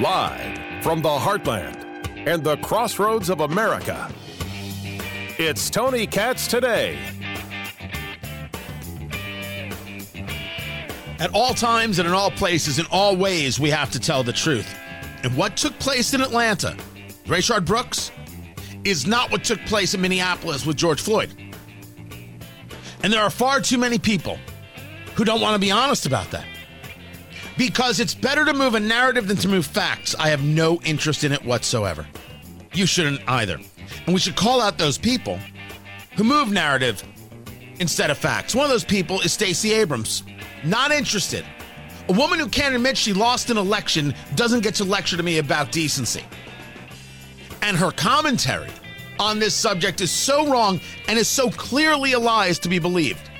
Live from the heartland and the crossroads of America, it's Tony Katz today. At all times and in all places, in all ways, we have to tell the truth. And what took place in Atlanta, Rayshard Brooks, is not what took place in Minneapolis with George Floyd. And there are far too many people who don't want to be honest about that because it's better to move a narrative than to move facts. I have no interest in it whatsoever. You shouldn't either. And we should call out those people who move narrative instead of facts. One of those people is Stacey Abrams. Not interested. A woman who can't admit she lost an election doesn't get to lecture to me about decency. And her commentary on this subject is so wrong and is so clearly a lie as to be believed.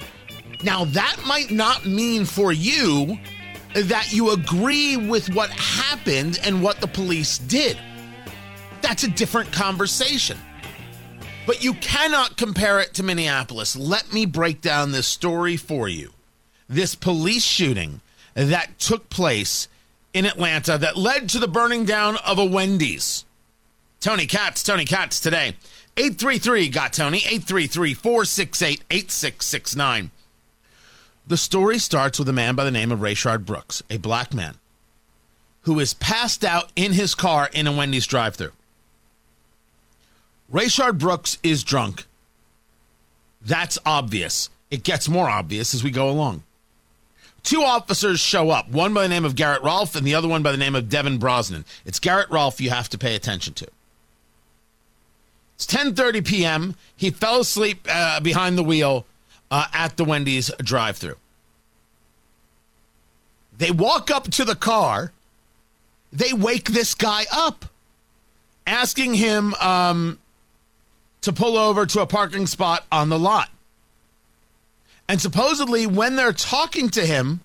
Now, that might not mean for you that you agree with what happened and what the police did. That's a different conversation. But you cannot compare it to Minneapolis. Let me break down this story for you. This police shooting that took place in Atlanta that led to the burning down of a Wendy's. Tony Katz, Tony Katz today. 833 got Tony, 833 468 8669. The story starts with a man by the name of Rayshard Brooks, a black man, who is passed out in his car in a Wendy's drive thru. Rayshard Brooks is drunk. That's obvious. It gets more obvious as we go along. Two officers show up, one by the name of Garrett Rolfe and the other one by the name of Devin Brosnan. It's Garrett Rolfe you have to pay attention to. It's 10:30 p.m. He fell asleep uh, behind the wheel uh, at the Wendy's drive-through. They walk up to the car. They wake this guy up, asking him um, to pull over to a parking spot on the lot. And supposedly, when they're talking to him,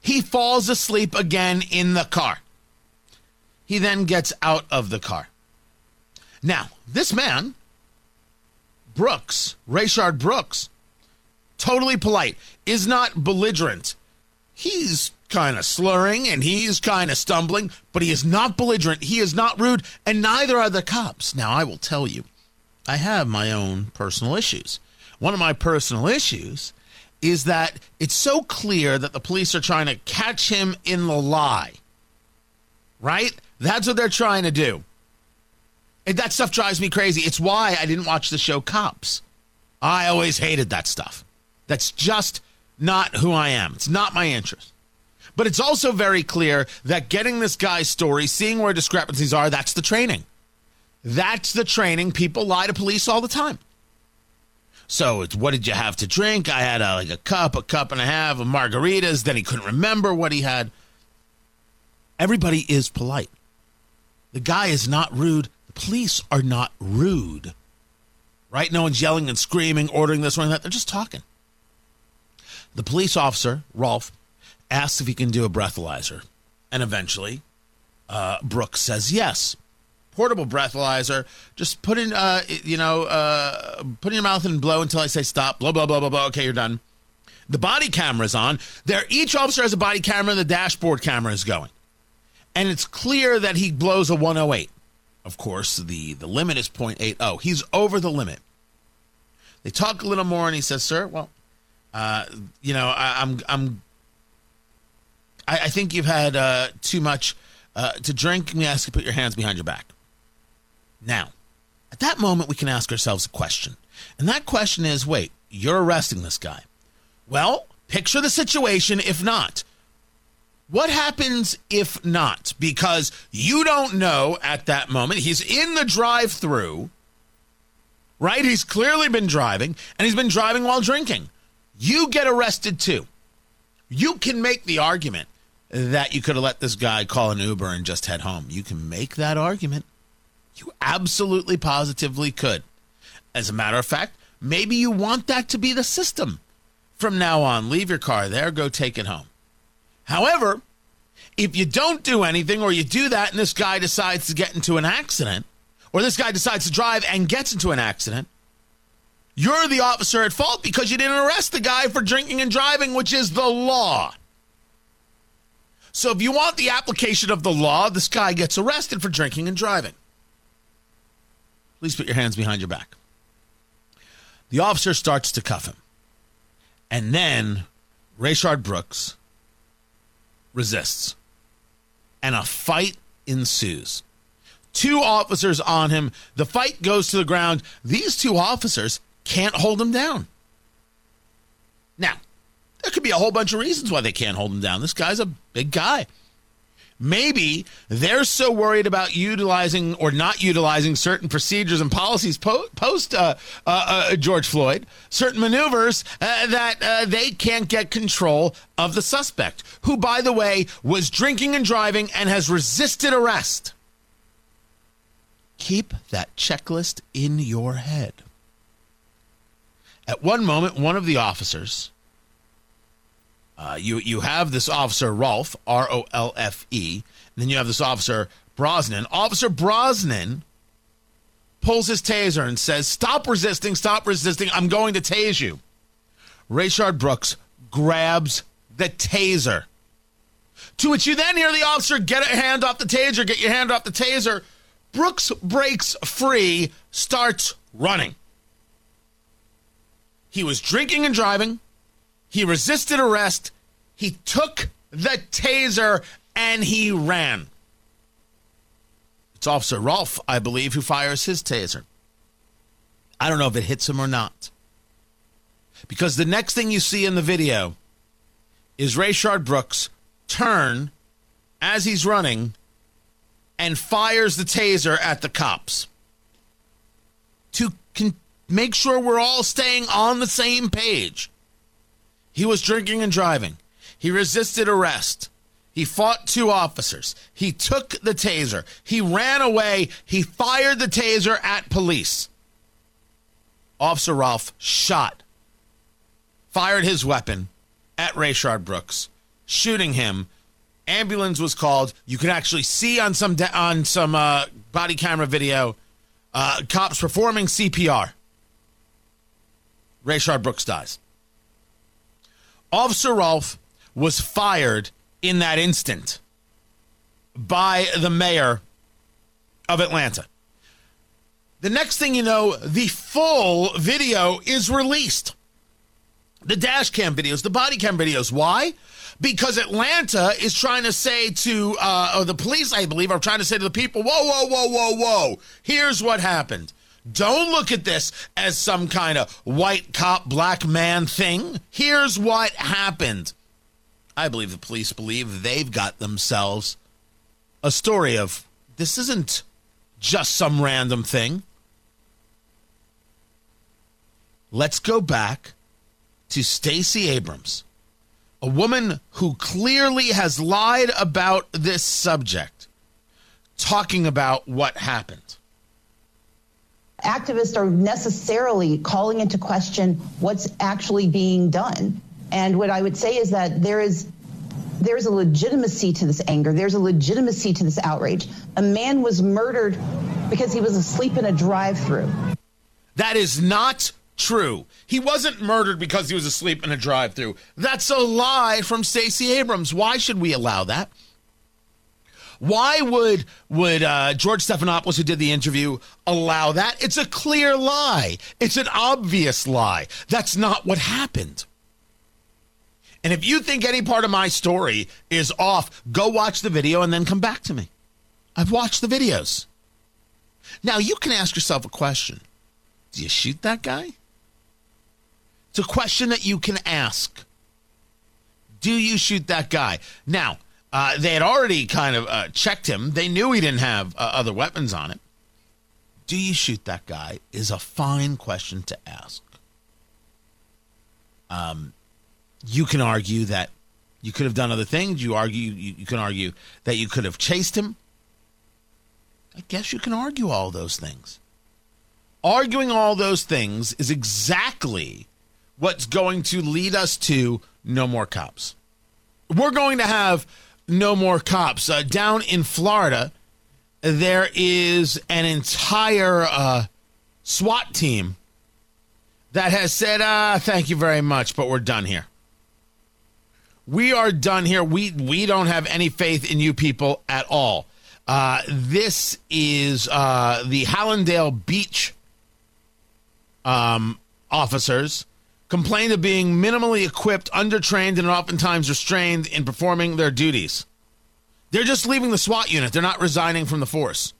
he falls asleep again in the car. He then gets out of the car. Now, this man, Brooks, Rayshard Brooks, totally polite, is not belligerent. He's kind of slurring and he's kind of stumbling, but he is not belligerent. He is not rude, and neither are the cops. Now, I will tell you, I have my own personal issues. One of my personal issues is that it's so clear that the police are trying to catch him in the lie. Right? That's what they're trying to do. And that stuff drives me crazy. It's why I didn't watch the show Cops. I always hated that stuff. That's just not who I am. It's not my interest. But it's also very clear that getting this guy's story, seeing where discrepancies are, that's the training. That's the training. People lie to police all the time. So it's what did you have to drink? I had a, like a cup, a cup and a half of margaritas. Then he couldn't remember what he had. Everybody is polite. The guy is not rude. The police are not rude. Right? No one's yelling and screaming, ordering this or that. They're just talking. The police officer, Rolfe, asks if he can do a breathalyzer. And eventually, uh, Brooks says yes. Portable breathalyzer. Just put in, uh, you know, uh, put in your mouth and blow until I say stop. Blah, blah, blah, blah, blah. Okay, you're done. The body camera's on. There, each officer has a body camera. The dashboard camera is going. And it's clear that he blows a 108. Of course, the, the limit is 0.80. He's over the limit. They talk a little more, and he says, "Sir, well, uh, you know, I, am I'm, I'm I, I, think you've had uh, too much uh, to drink. We ask you to put your hands behind your back. Now, at that moment, we can ask ourselves a question, and that question is: Wait, you're arresting this guy? Well, picture the situation. If not, what happens if not? Because you don't know at that moment. He's in the drive-through right? He's clearly been driving, and he's been driving while drinking you get arrested too. You can make the argument that you could have let this guy call an Uber and just head home. You can make that argument. You absolutely positively could. As a matter of fact, maybe you want that to be the system. From now on, leave your car there, go take it home. However, if you don't do anything or you do that and this guy decides to get into an accident, or this guy decides to drive and gets into an accident, you're the officer at fault because you didn't arrest the guy for drinking and driving, which is the law. So if you want the application of the law, this guy gets arrested for drinking and driving. Please put your hands behind your back. The officer starts to cuff him. And then Rayshard Brooks resists. And a fight ensues. Two officers on him. The fight goes to the ground. These two officers can't hold him down. Now, there could be a whole bunch of reasons why they can't hold him down. This guy's a big guy. Maybe they're so worried about utilizing or not utilizing certain procedures and policies post uh, uh, uh, George Floyd, certain maneuvers uh, that uh, they can't get control of the suspect, who, by the way, was drinking and driving and has resisted arrest. Keep that checklist in your head. At one moment, one of the officers uh, you you have this officer Rolfe R O L F E, then you have this officer Brosnan. Officer Brosnan pulls his taser and says, "Stop resisting! Stop resisting! I'm going to tase you." Rayshard Brooks grabs the taser. To which you then hear the officer get a hand off the taser, get your hand off the taser. Brooks breaks free, starts running. He was drinking and driving. He resisted arrest. He took the taser and he ran. It's Officer Rolfe, I believe, who fires his taser. I don't know if it hits him or not. Because the next thing you see in the video is Rayshard Brooks turn as he's running and fires the taser at the cops to con- make sure we're all staying on the same page. He was drinking and driving. He resisted arrest. He fought two officers. He took the taser. He ran away. He fired the taser at police. Officer Ralph shot, fired his weapon at Rayshard Brooks, shooting him. Ambulance was called. You can actually see on some de- on some uh, body camera video uh, cops performing CPR. Rayshard Brooks dies. Officer Rolfe was fired in that instant by the mayor of Atlanta. The next thing you know, the full video is released. The dash cam videos, the body cam videos. Why? Because Atlanta is trying to say to, uh, or the police, I believe, are trying to say to the people, whoa, whoa, whoa, whoa, whoa. Here's what happened. Don't look at this as some kind of white cop, black man thing. Here's what happened. I believe the police believe they've got themselves a story of this isn't just some random thing. Let's go back to Stacey Abrams, a woman who clearly has lied about this subject, talking about what happened activists are necessarily calling into question what's actually being done. And what I would say is that there is there's a legitimacy to this anger. There's a legitimacy to this outrage. A man was murdered because he was asleep in a drive-through. That is not true. He wasn't murdered because he was asleep in a drive-through. That's a lie from Stacey Abrams. Why should we allow that? Why would would uh, George Stephanopoulos, who did the interview, allow that? It's a clear lie. It's an obvious lie. That's not what happened. And if you think any part of my story is off, go watch the video and then come back to me. I've watched the videos. Now you can ask yourself a question: Do you shoot that guy? It's a question that you can ask. Do you shoot that guy? Now, uh, they had already kind of uh, checked him. They knew he didn't have uh, other weapons on him. Do you shoot that guy? Is a fine question to ask. Um, you can argue that you could have done other things. You argue you, you can argue that you could have chased him. I guess you can argue all those things. Arguing all those things is exactly what's going to lead us to no more cops. We're going to have no more cops. Uh, down in Florida, there is an entire uh, SWAT team that has said, uh, thank you very much, but we're done here. We are done here. We we don't have any faith in you people at all. Uh, this is uh, the Hallandale Beach um, officers complained of being minimally equipped, undertrained, and oftentimes restrained in performing their duties. They're just leaving the SWAT unit. They're not resigning from the force.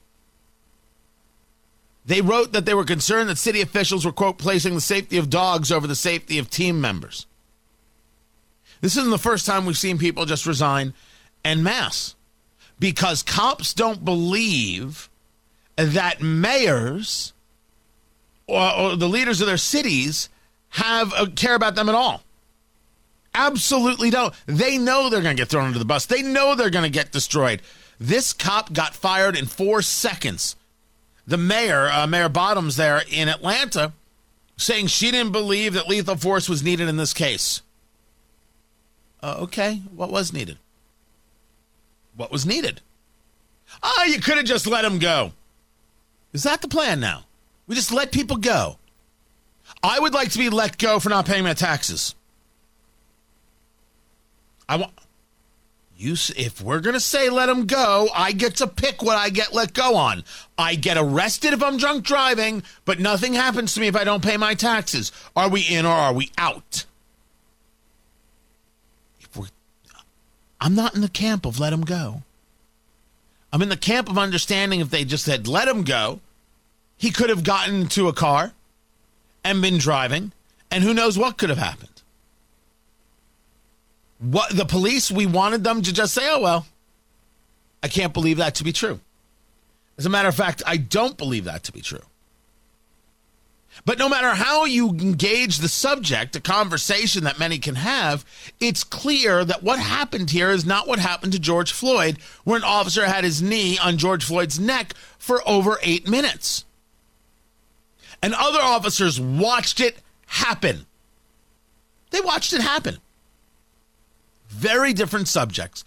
They wrote that they were concerned that city officials were, quote, placing the safety of dogs over the safety of team members. This isn't the first time we've seen people just resign en masse because cops don't believe that mayors or, or the leaders of their cities have uh, care about them at all. Absolutely don't. They know they're going to get thrown under the bus. They know they're going to get destroyed. This cop got fired in four seconds. The mayor, uh, Mayor Bottoms, there in Atlanta, saying she didn't believe that lethal force was needed in this case. Uh, okay, what was needed? What was needed? Ah, oh, you could have just let him go. Is that the plan now? We just let people go. I would like to be let go for not paying my taxes. I want you. If we're gonna say let them go, I get to pick what I get let go on. I get arrested if I'm drunk driving, but nothing happens to me if I don't pay my taxes. Are we in or are we out? I'm not in the camp of let them go. I'm in the camp of understanding if they just said let him go, he could have gotten into a car and been driving, and who knows what could have happened. What the police, we wanted them to just say, oh, well, I can't believe that to be true. As a matter of fact, I don't believe that to be true. But no matter how you engage the subject, a conversation that many can have, it's clear that what happened here is not what happened to George Floyd, where an officer had his knee on George Floyd's neck for over eight minutes and other officers watched it happen. They watched it happen. Very different subjects.